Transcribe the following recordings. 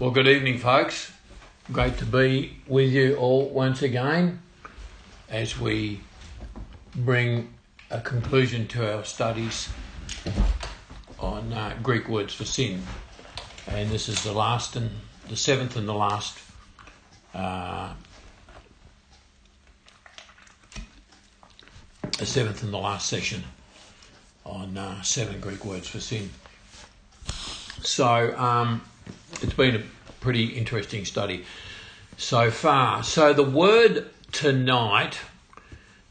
Well, good evening, folks. Great to be with you all once again as we bring a conclusion to our studies on uh, Greek words for sin. And this is the last and the seventh and the last uh, the seventh and the last session on uh, seven Greek words for sin. So, um, it's been a pretty interesting study so far. So the word tonight,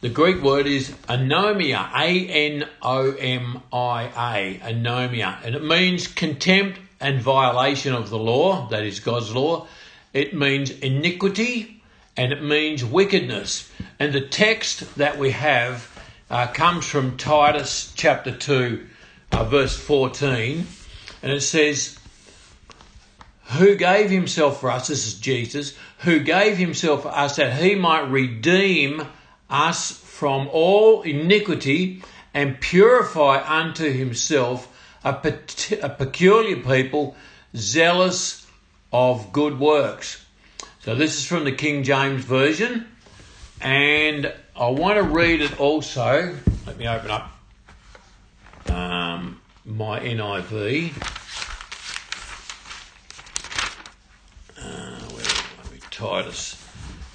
the Greek word is anomia, A N O M I A, anomia, and it means contempt and violation of the law, that is God's law. It means iniquity and it means wickedness. And the text that we have uh, comes from Titus chapter 2, uh, verse 14, and it says, who gave himself for us, this is Jesus, who gave himself for us that he might redeem us from all iniquity and purify unto himself a, a peculiar people zealous of good works. So this is from the King James Version, and I want to read it also. Let me open up um, my NIV. Titus.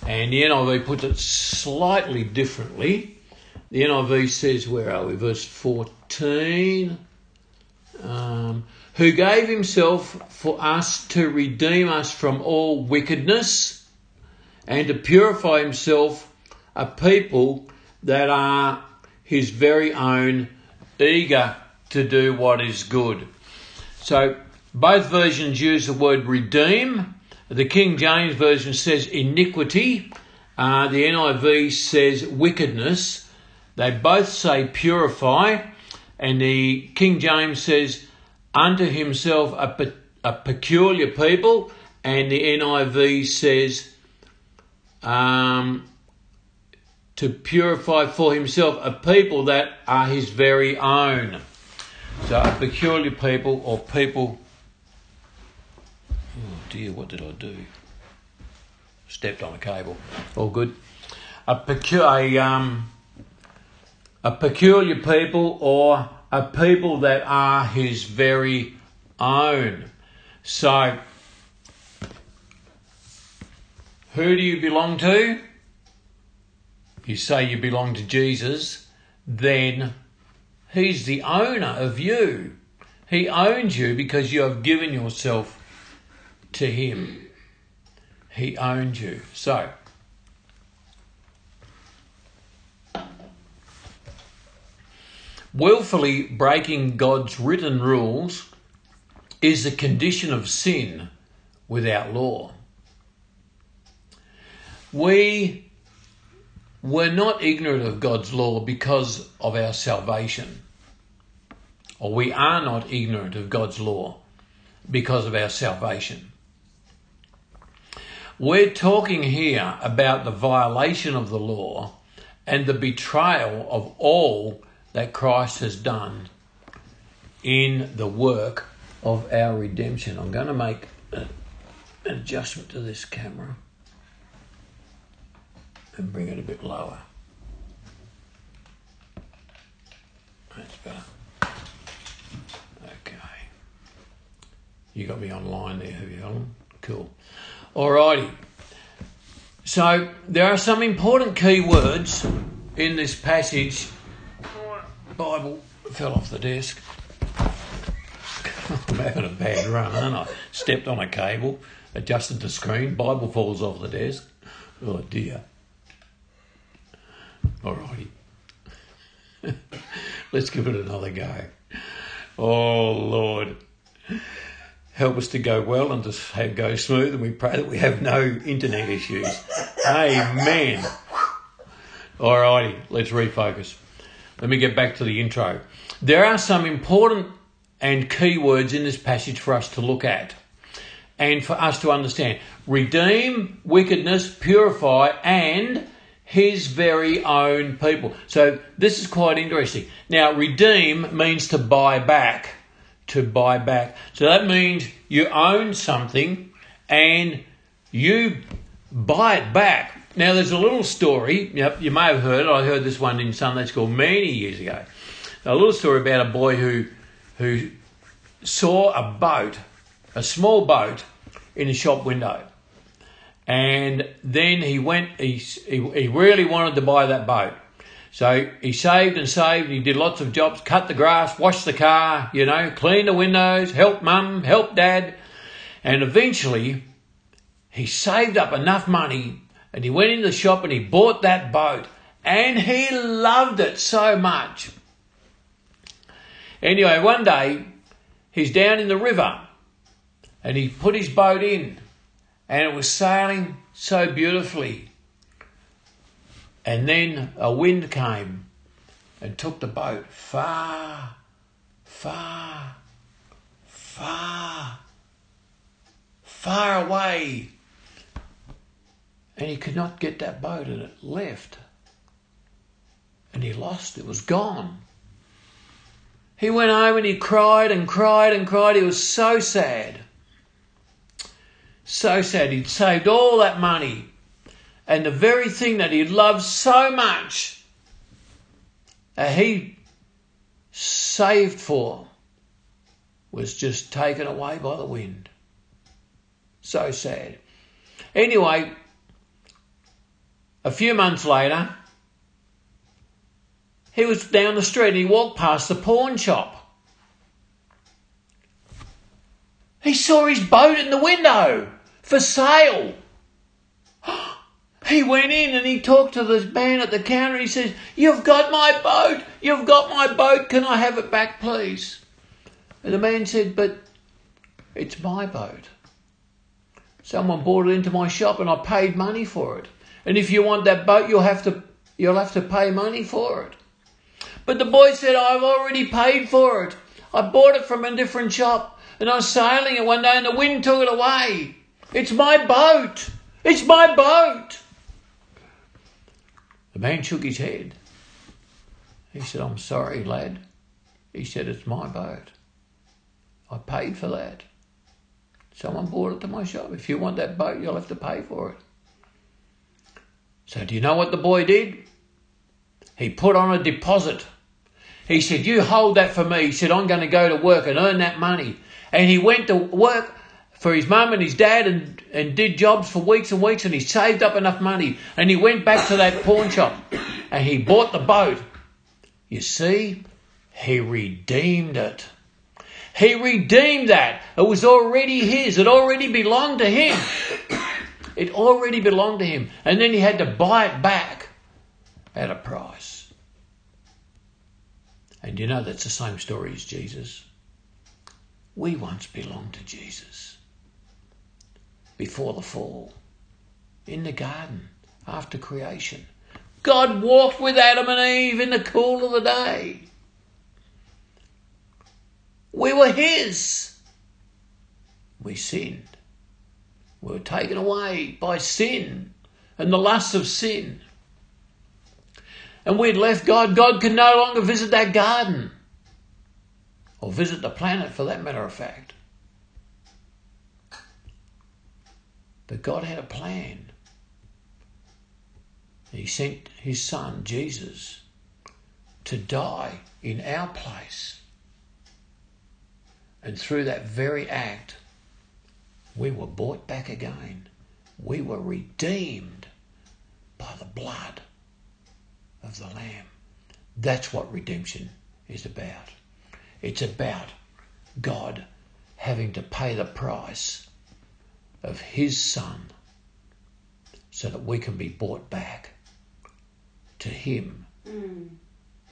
And the NIV puts it slightly differently. The NIV says, where are we? Verse 14. Um, who gave himself for us to redeem us from all wickedness and to purify himself a people that are his very own, eager to do what is good. So both versions use the word redeem the King James Version says iniquity. Uh, the NIV says wickedness. They both say purify. And the King James says unto himself a, pe- a peculiar people. And the NIV says um, to purify for himself a people that are his very own. So a peculiar people or people dear, what did I do? Stepped on a cable. All good. A, pecu- a, um, a peculiar people or a people that are his very own. So, who do you belong to? You say you belong to Jesus, then he's the owner of you. He owns you because you have given yourself to him. He owned you. So, willfully breaking God's written rules is the condition of sin without law. We were not ignorant of God's law because of our salvation, or we are not ignorant of God's law because of our salvation. We're talking here about the violation of the law and the betrayal of all that Christ has done in the work of our redemption. I'm going to make an adjustment to this camera and bring it a bit lower. That's better. Okay. You got me online there, have you, Helen? Cool. Alrighty. So there are some important key words in this passage. Bible fell off the desk. I'm having a bad run, aren't I? Stepped on a cable, adjusted the screen, Bible falls off the desk. Oh dear. Alrighty. Let's give it another go. Oh Lord help us to go well and to have go smooth, and we pray that we have no internet issues. Amen. All righty, let's refocus. Let me get back to the intro. There are some important and key words in this passage for us to look at and for us to understand. Redeem, wickedness, purify, and his very own people. So this is quite interesting. Now, redeem means to buy back to buy back. So that means you own something and you buy it back. Now, there's a little story. Yep, you may have heard it. I heard this one in Sunday school many years ago. A little story about a boy who who saw a boat, a small boat, in a shop window, and then he went. He he, he really wanted to buy that boat. So he saved and saved. He did lots of jobs, cut the grass, washed the car, you know, clean the windows, help mum, help dad. And eventually he saved up enough money and he went in the shop and he bought that boat and he loved it so much. Anyway, one day he's down in the river and he put his boat in and it was sailing so beautifully. And then a wind came and took the boat far, far, far, far away. And he could not get that boat and it left. And he lost it, was gone. He went home and he cried and cried and cried. He was so sad. So sad. He'd saved all that money and the very thing that he loved so much, that he saved for, was just taken away by the wind. So sad. Anyway, a few months later, he was down the street and he walked past the pawn shop. He saw his boat in the window for sale. He went in and he talked to this man at the counter. He says, You've got my boat. You've got my boat. Can I have it back, please? And the man said, But it's my boat. Someone brought it into my shop and I paid money for it. And if you want that boat, you'll have to you'll have to pay money for it. But the boy said, I've already paid for it. I bought it from a different shop and I was sailing it one day and the wind took it away. It's my boat. It's my boat. The man shook his head. He said, I'm sorry, lad. He said, It's my boat. I paid for that. Someone brought it to my shop. If you want that boat, you'll have to pay for it. So, do you know what the boy did? He put on a deposit. He said, You hold that for me. He said, I'm going to go to work and earn that money. And he went to work for his mum and his dad and, and did jobs for weeks and weeks and he saved up enough money and he went back to that pawn shop and he bought the boat. You see, he redeemed it. He redeemed that. It was already his. It already belonged to him. It already belonged to him. And then he had to buy it back at a price. And you know that's the same story as Jesus. We once belonged to Jesus before the fall, in the garden, after creation. God walked with Adam and Eve in the cool of the day. We were His. We sinned. We were taken away by sin and the lusts of sin. And we'd left God. God could no longer visit that garden or visit the planet for that matter of fact. But God had a plan. He sent his son, Jesus, to die in our place. And through that very act, we were bought back again. We were redeemed by the blood of the Lamb. That's what redemption is about. It's about God having to pay the price of His Son so that we can be brought back to Him mm.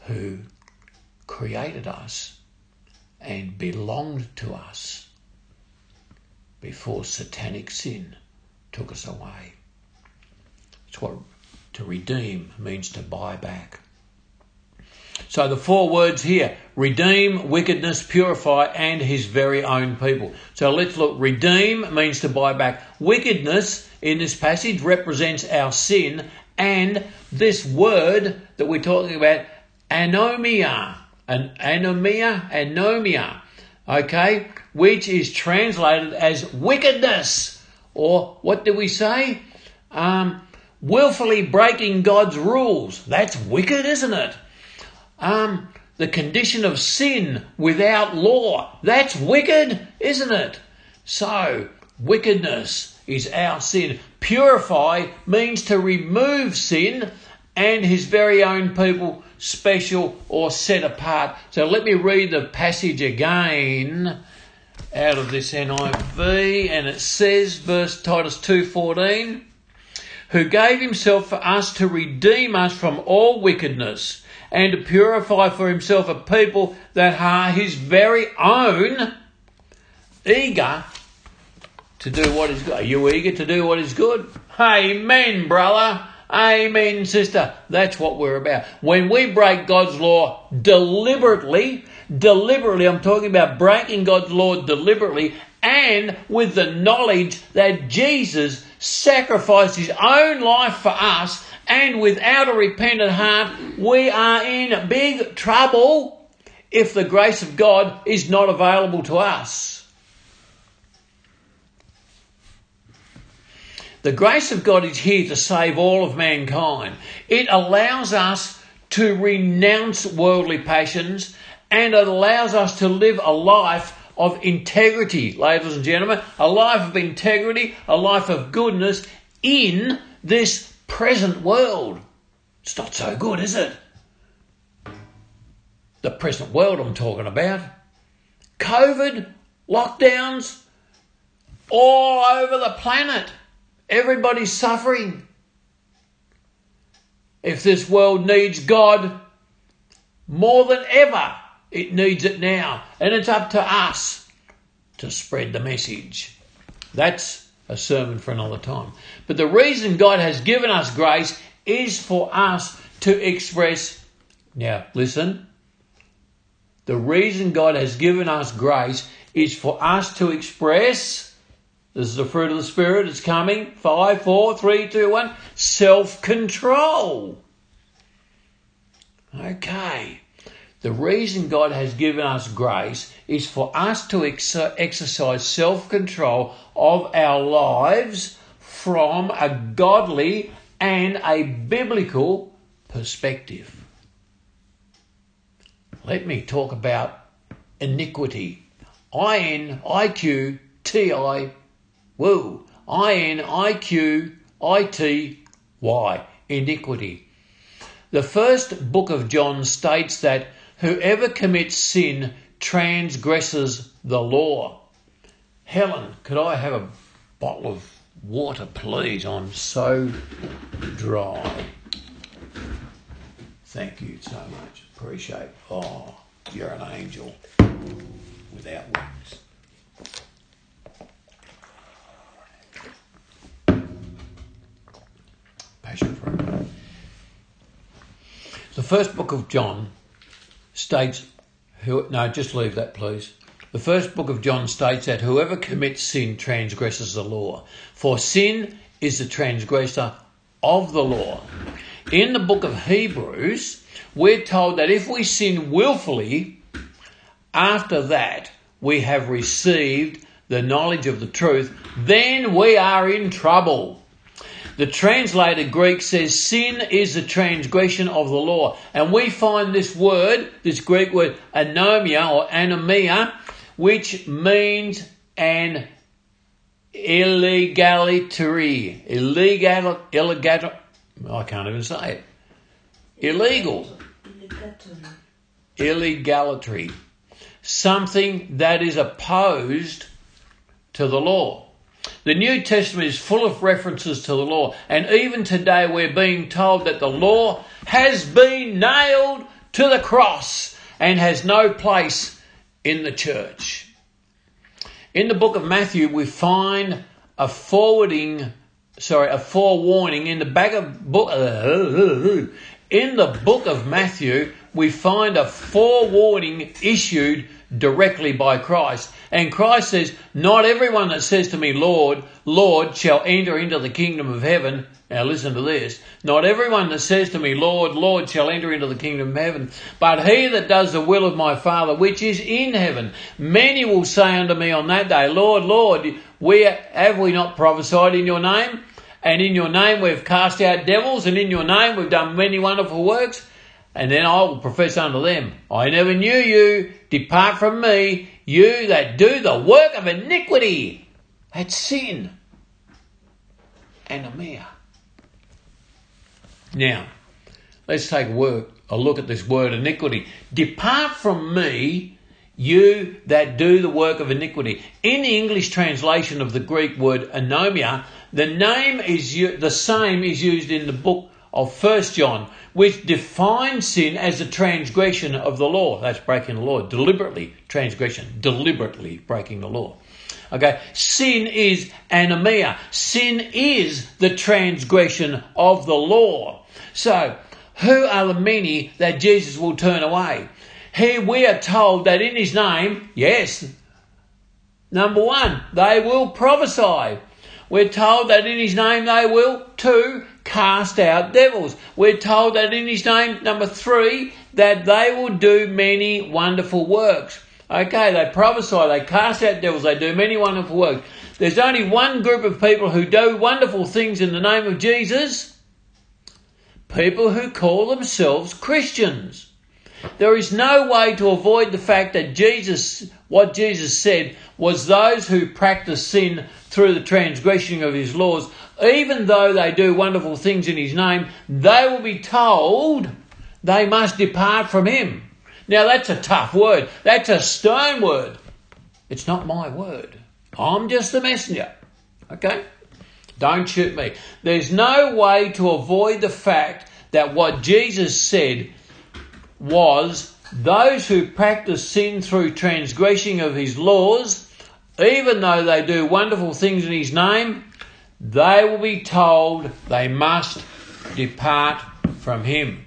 who created us and belonged to us before satanic sin took us away. It's what to redeem means to buy back. So the four words here redeem, wickedness, purify, and his very own people. So let's look. Redeem means to buy back. Wickedness in this passage represents our sin, and this word that we're talking about, anomia, an anomia, anomia, okay, which is translated as wickedness Or what do we say? Um, willfully breaking God's rules. That's wicked, isn't it? Um, the condition of sin without law. That's wicked, isn't it? So, wickedness is our sin. Purify means to remove sin and his very own people special or set apart. So let me read the passage again out of this NIV and it says verse Titus 2:14 who gave himself for us to redeem us from all wickedness and to purify for himself a people that are his very own eager to do what is good. Are you eager to do what is good? Amen, brother. Amen, sister. That's what we're about. When we break God's law deliberately, deliberately, I'm talking about breaking God's law deliberately and with the knowledge that Jesus sacrificed his own life for us and without a repentant heart, we are in big trouble if the grace of God is not available to us. The grace of God is here to save all of mankind. It allows us to renounce worldly passions and it allows us to live a life of integrity, ladies and gentlemen, a life of integrity, a life of goodness in this present world. It's not so good, is it? The present world I'm talking about. COVID, lockdowns, all over the planet. Everybody's suffering. If this world needs God more than ever, it needs it now. And it's up to us to spread the message. That's a sermon for another time. But the reason God has given us grace is for us to express. Now, listen. The reason God has given us grace is for us to express this is the fruit of the Spirit. It's coming. Five, four, three, two, one. Self control. Okay. The reason God has given us grace is for us to ex- exercise self control of our lives from a godly and a biblical perspective. Let me talk about iniquity. I N I Q T I Woo. I N I Q I T Y. Iniquity. The first book of John states that whoever commits sin transgresses the law. Helen, could I have a bottle of water, please? I'm so dry. Thank you so much. Appreciate. Oh, you're an angel without wings. The first book of John states, who, no, just leave that, please. The first book of John states that whoever commits sin transgresses the law, for sin is the transgressor of the law. In the book of Hebrews, we're told that if we sin willfully, after that we have received the knowledge of the truth, then we are in trouble. The translated Greek says sin is the transgression of the law. And we find this word, this Greek word anomia or anomia, which means an illegality. Illegal, illegal, I can't even say it. Illegal. Illegality. Something that is opposed to the law. The New Testament is full of references to the law, and even today we're being told that the law has been nailed to the cross and has no place in the church. In the book of Matthew, we find a forwarding, sorry, a forewarning in the back of book. In the book of Matthew, we find a forewarning issued directly by Christ. And Christ says, Not everyone that says to me, Lord, Lord, shall enter into the kingdom of heaven. Now listen to this. Not everyone that says to me, Lord, Lord, shall enter into the kingdom of heaven, but he that does the will of my Father which is in heaven. Many will say unto me on that day, Lord, Lord, We have we not prophesied in your name? And in your name we've cast out devils, and in your name we've done many wonderful works. And then I will profess unto them, I never knew you. Depart from me, you that do the work of iniquity. That's sin. Anomia. Now, let's take a, a look at this word iniquity. Depart from me, you that do the work of iniquity. In the English translation of the Greek word anomia, the name is the same is used in the book of First John, which defines sin as a transgression of the law. That's breaking the law. Deliberately transgression. Deliberately breaking the law. Okay, sin is anomia. Sin is the transgression of the law. So, who are the many that Jesus will turn away? Here we are told that in his name, yes, number one, they will prophesy. We're told that in his name they will, two, cast out devils. We're told that in his name, number three, that they will do many wonderful works. Okay, they prophesy, they cast out devils, they do many wonderful works. There's only one group of people who do wonderful things in the name of Jesus people who call themselves Christians. There is no way to avoid the fact that Jesus, what Jesus said, was those who practice sin through the transgression of his laws, even though they do wonderful things in his name, they will be told they must depart from him. Now that's a tough word. That's a stern word. It's not my word. I'm just the messenger. Okay? Don't shoot me. There's no way to avoid the fact that what Jesus said was those who practice sin through transgressing of his laws, even though they do wonderful things in his name, they will be told they must depart from him.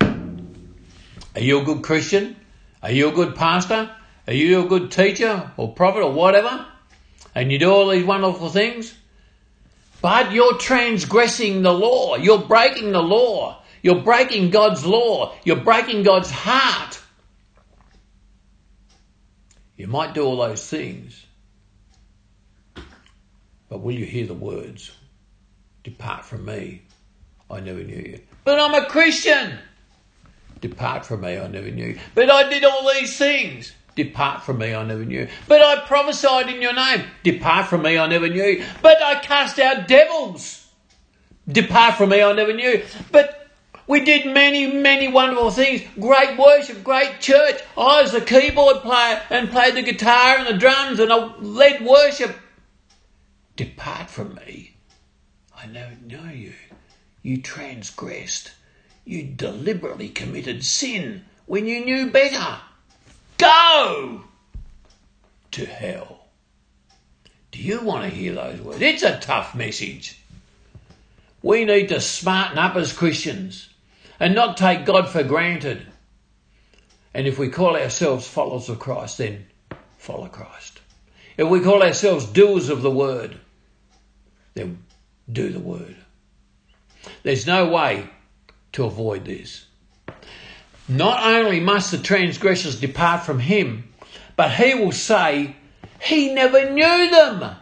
Are you a good Christian? Are you a good pastor? Are you a good teacher or prophet or whatever? And you do all these wonderful things? But you're transgressing the law. You're breaking the law. You're breaking God's law. You're breaking God's heart. You might do all those things, but will you hear the words? Depart from me. I never knew you. But I'm a Christian. Depart from me, I never knew. You. But I did all these things. Depart from me, I never knew. But I prophesied in your name. Depart from me, I never knew. But I cast out devils. Depart from me, I never knew. But we did many, many wonderful things. Great worship, great church. I was the keyboard player and played the guitar and the drums and I led worship. Depart from me. I never know you. You transgressed. You deliberately committed sin when you knew better. Go to hell. Do you want to hear those words? It's a tough message. We need to smarten up as Christians and not take God for granted. And if we call ourselves followers of Christ, then follow Christ. If we call ourselves doers of the word, then do the word. There's no way to avoid this. Not only must the transgressors depart from him, but he will say, He never knew them.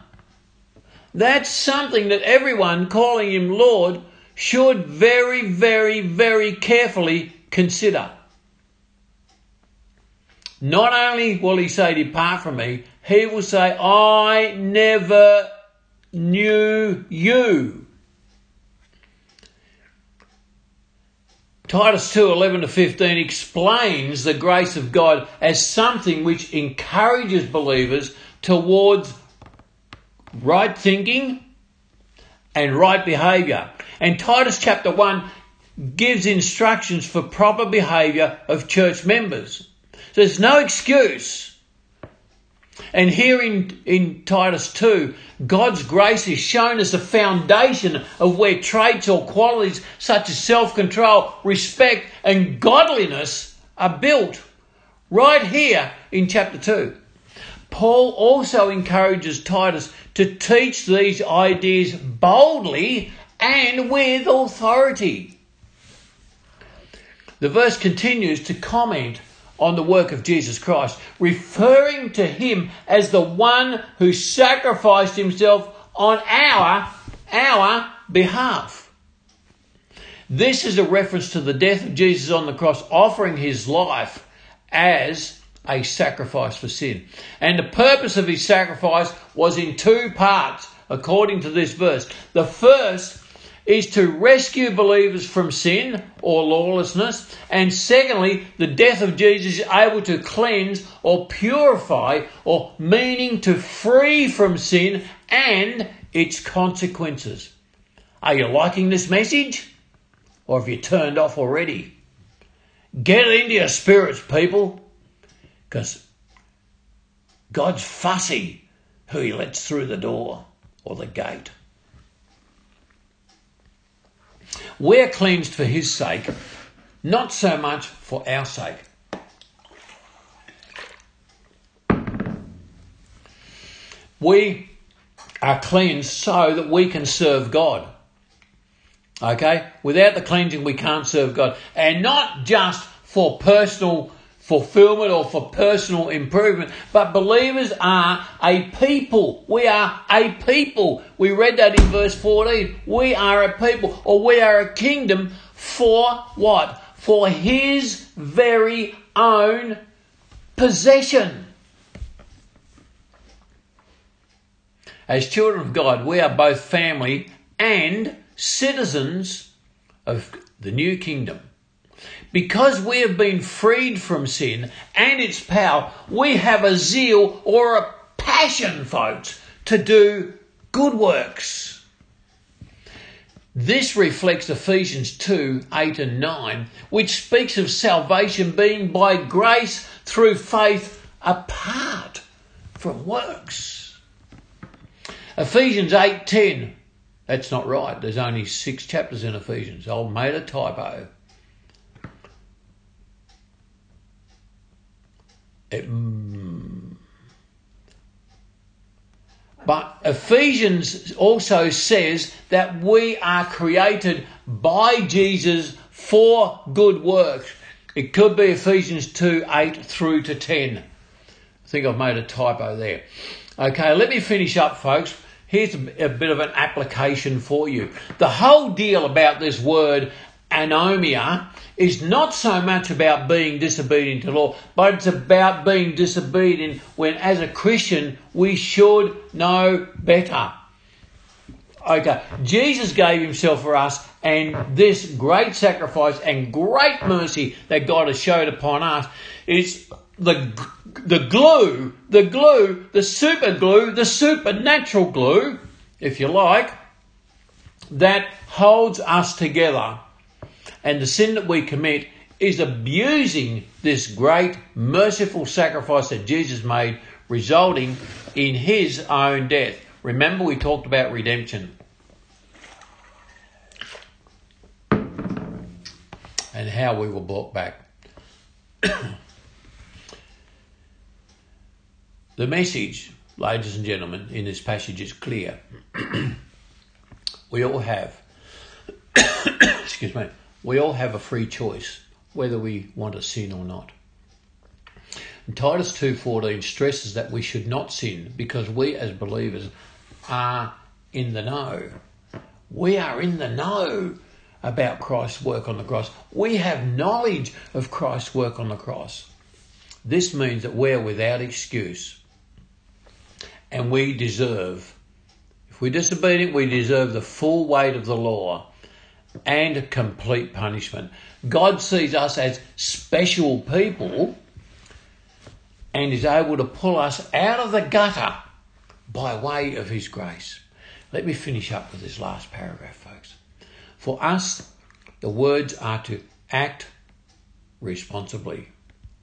That's something that everyone calling him Lord should very, very, very carefully consider. Not only will he say, Depart from me, he will say, I never knew you. Titus 2 11 to 15 explains the grace of God as something which encourages believers towards right thinking and right behaviour. And Titus chapter 1 gives instructions for proper behaviour of church members. So there's no excuse and here in, in Titus 2, God's grace is shown as the foundation of where traits or qualities such as self control, respect, and godliness are built. Right here in chapter 2. Paul also encourages Titus to teach these ideas boldly and with authority. The verse continues to comment on the work of Jesus Christ, referring to him as the one who sacrificed himself on our, our behalf. This is a reference to the death of Jesus on the cross, offering his life as a sacrifice for sin. And the purpose of his sacrifice was in two parts, according to this verse. The first is to rescue believers from sin or lawlessness. And secondly, the death of Jesus is able to cleanse or purify or meaning to free from sin and its consequences. Are you liking this message? Or have you turned off already? Get into your spirits, people. Because God's fussy who he lets through the door or the gate. We're cleansed for his sake, not so much for our sake. We are cleansed so that we can serve God. Okay? Without the cleansing, we can't serve God. And not just for personal fulfillment or for personal improvement. But believers are a people. We are a people. We read that in verse 14. We are a people or we are a kingdom for what? For his very own possession. As children of God, we are both family and citizens of the new kingdom. Because we have been freed from sin and its power, we have a zeal or a passion, folks, to do good works. This reflects Ephesians 2 8 and 9, which speaks of salvation being by grace through faith apart from works. Ephesians 8:10 that's not right. There's only 6 chapters in Ephesians. I made a typo. Mm. But Ephesians also says that we are created by Jesus for good works. It could be Ephesians 2 8 through to 10. I think I've made a typo there. Okay, let me finish up, folks. Here's a bit of an application for you. The whole deal about this word anomia is not so much about being disobedient to law, but it's about being disobedient when, as a Christian, we should know better. Okay, Jesus gave himself for us, and this great sacrifice and great mercy that God has showed upon us is the the glue, the glue, the super glue, the supernatural glue, if you like, that holds us together and the sin that we commit is abusing this great merciful sacrifice that Jesus made, resulting in his own death. Remember, we talked about redemption. And how we were brought back. the message, ladies and gentlemen, in this passage is clear. we all have, excuse me, we all have a free choice whether we want to sin or not. And Titus 2:14 stresses that we should not sin because we as believers are in the know. We are in the know about Christ's work on the cross. We have knowledge of Christ's work on the cross. This means that we're without excuse. And we deserve, if we're disobedient, we deserve the full weight of the law and complete punishment. God sees us as special people and is able to pull us out of the gutter by way of His grace. Let me finish up with this last paragraph, folks. For us, the words are to act responsibly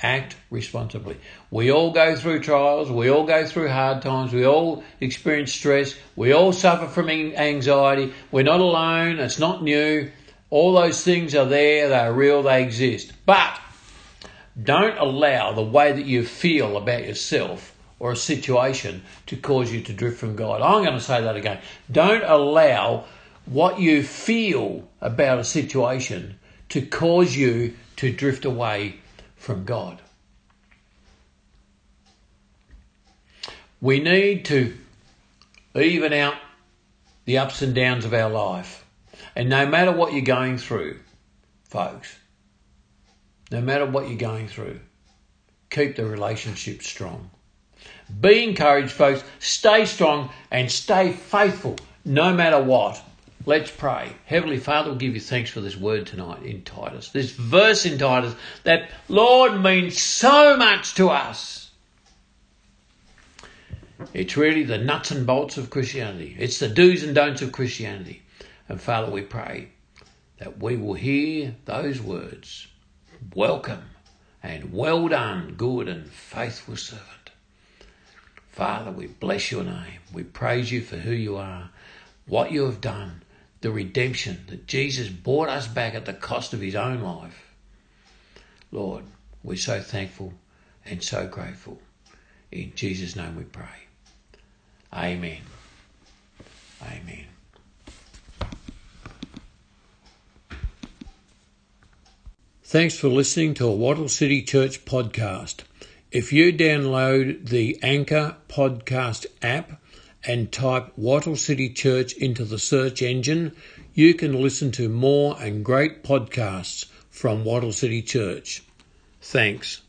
act responsibly. We all go through trials, we all go through hard times, we all experience stress, we all suffer from anxiety. We're not alone, it's not new. All those things are there, they're real, they exist. But don't allow the way that you feel about yourself or a situation to cause you to drift from God. I'm going to say that again. Don't allow what you feel about a situation to cause you to drift away from God. We need to even out the ups and downs of our life. And no matter what you're going through, folks, no matter what you're going through, keep the relationship strong. Be encouraged, folks. Stay strong and stay faithful no matter what. Let's pray. Heavenly Father, we'll give you thanks for this word tonight in Titus. This verse in Titus that, Lord, means so much to us. It's really the nuts and bolts of Christianity. It's the do's and don'ts of Christianity. And Father, we pray that we will hear those words. Welcome and well done, good and faithful servant. Father, we bless your name. We praise you for who you are, what you have done, the redemption that Jesus bought us back at the cost of his own life. Lord, we're so thankful and so grateful. In Jesus' name we pray. Amen. Amen. Thanks for listening to a Wattle City Church podcast. If you download the Anchor podcast app and type Wattle City Church into the search engine, you can listen to more and great podcasts from Wattle City Church. Thanks.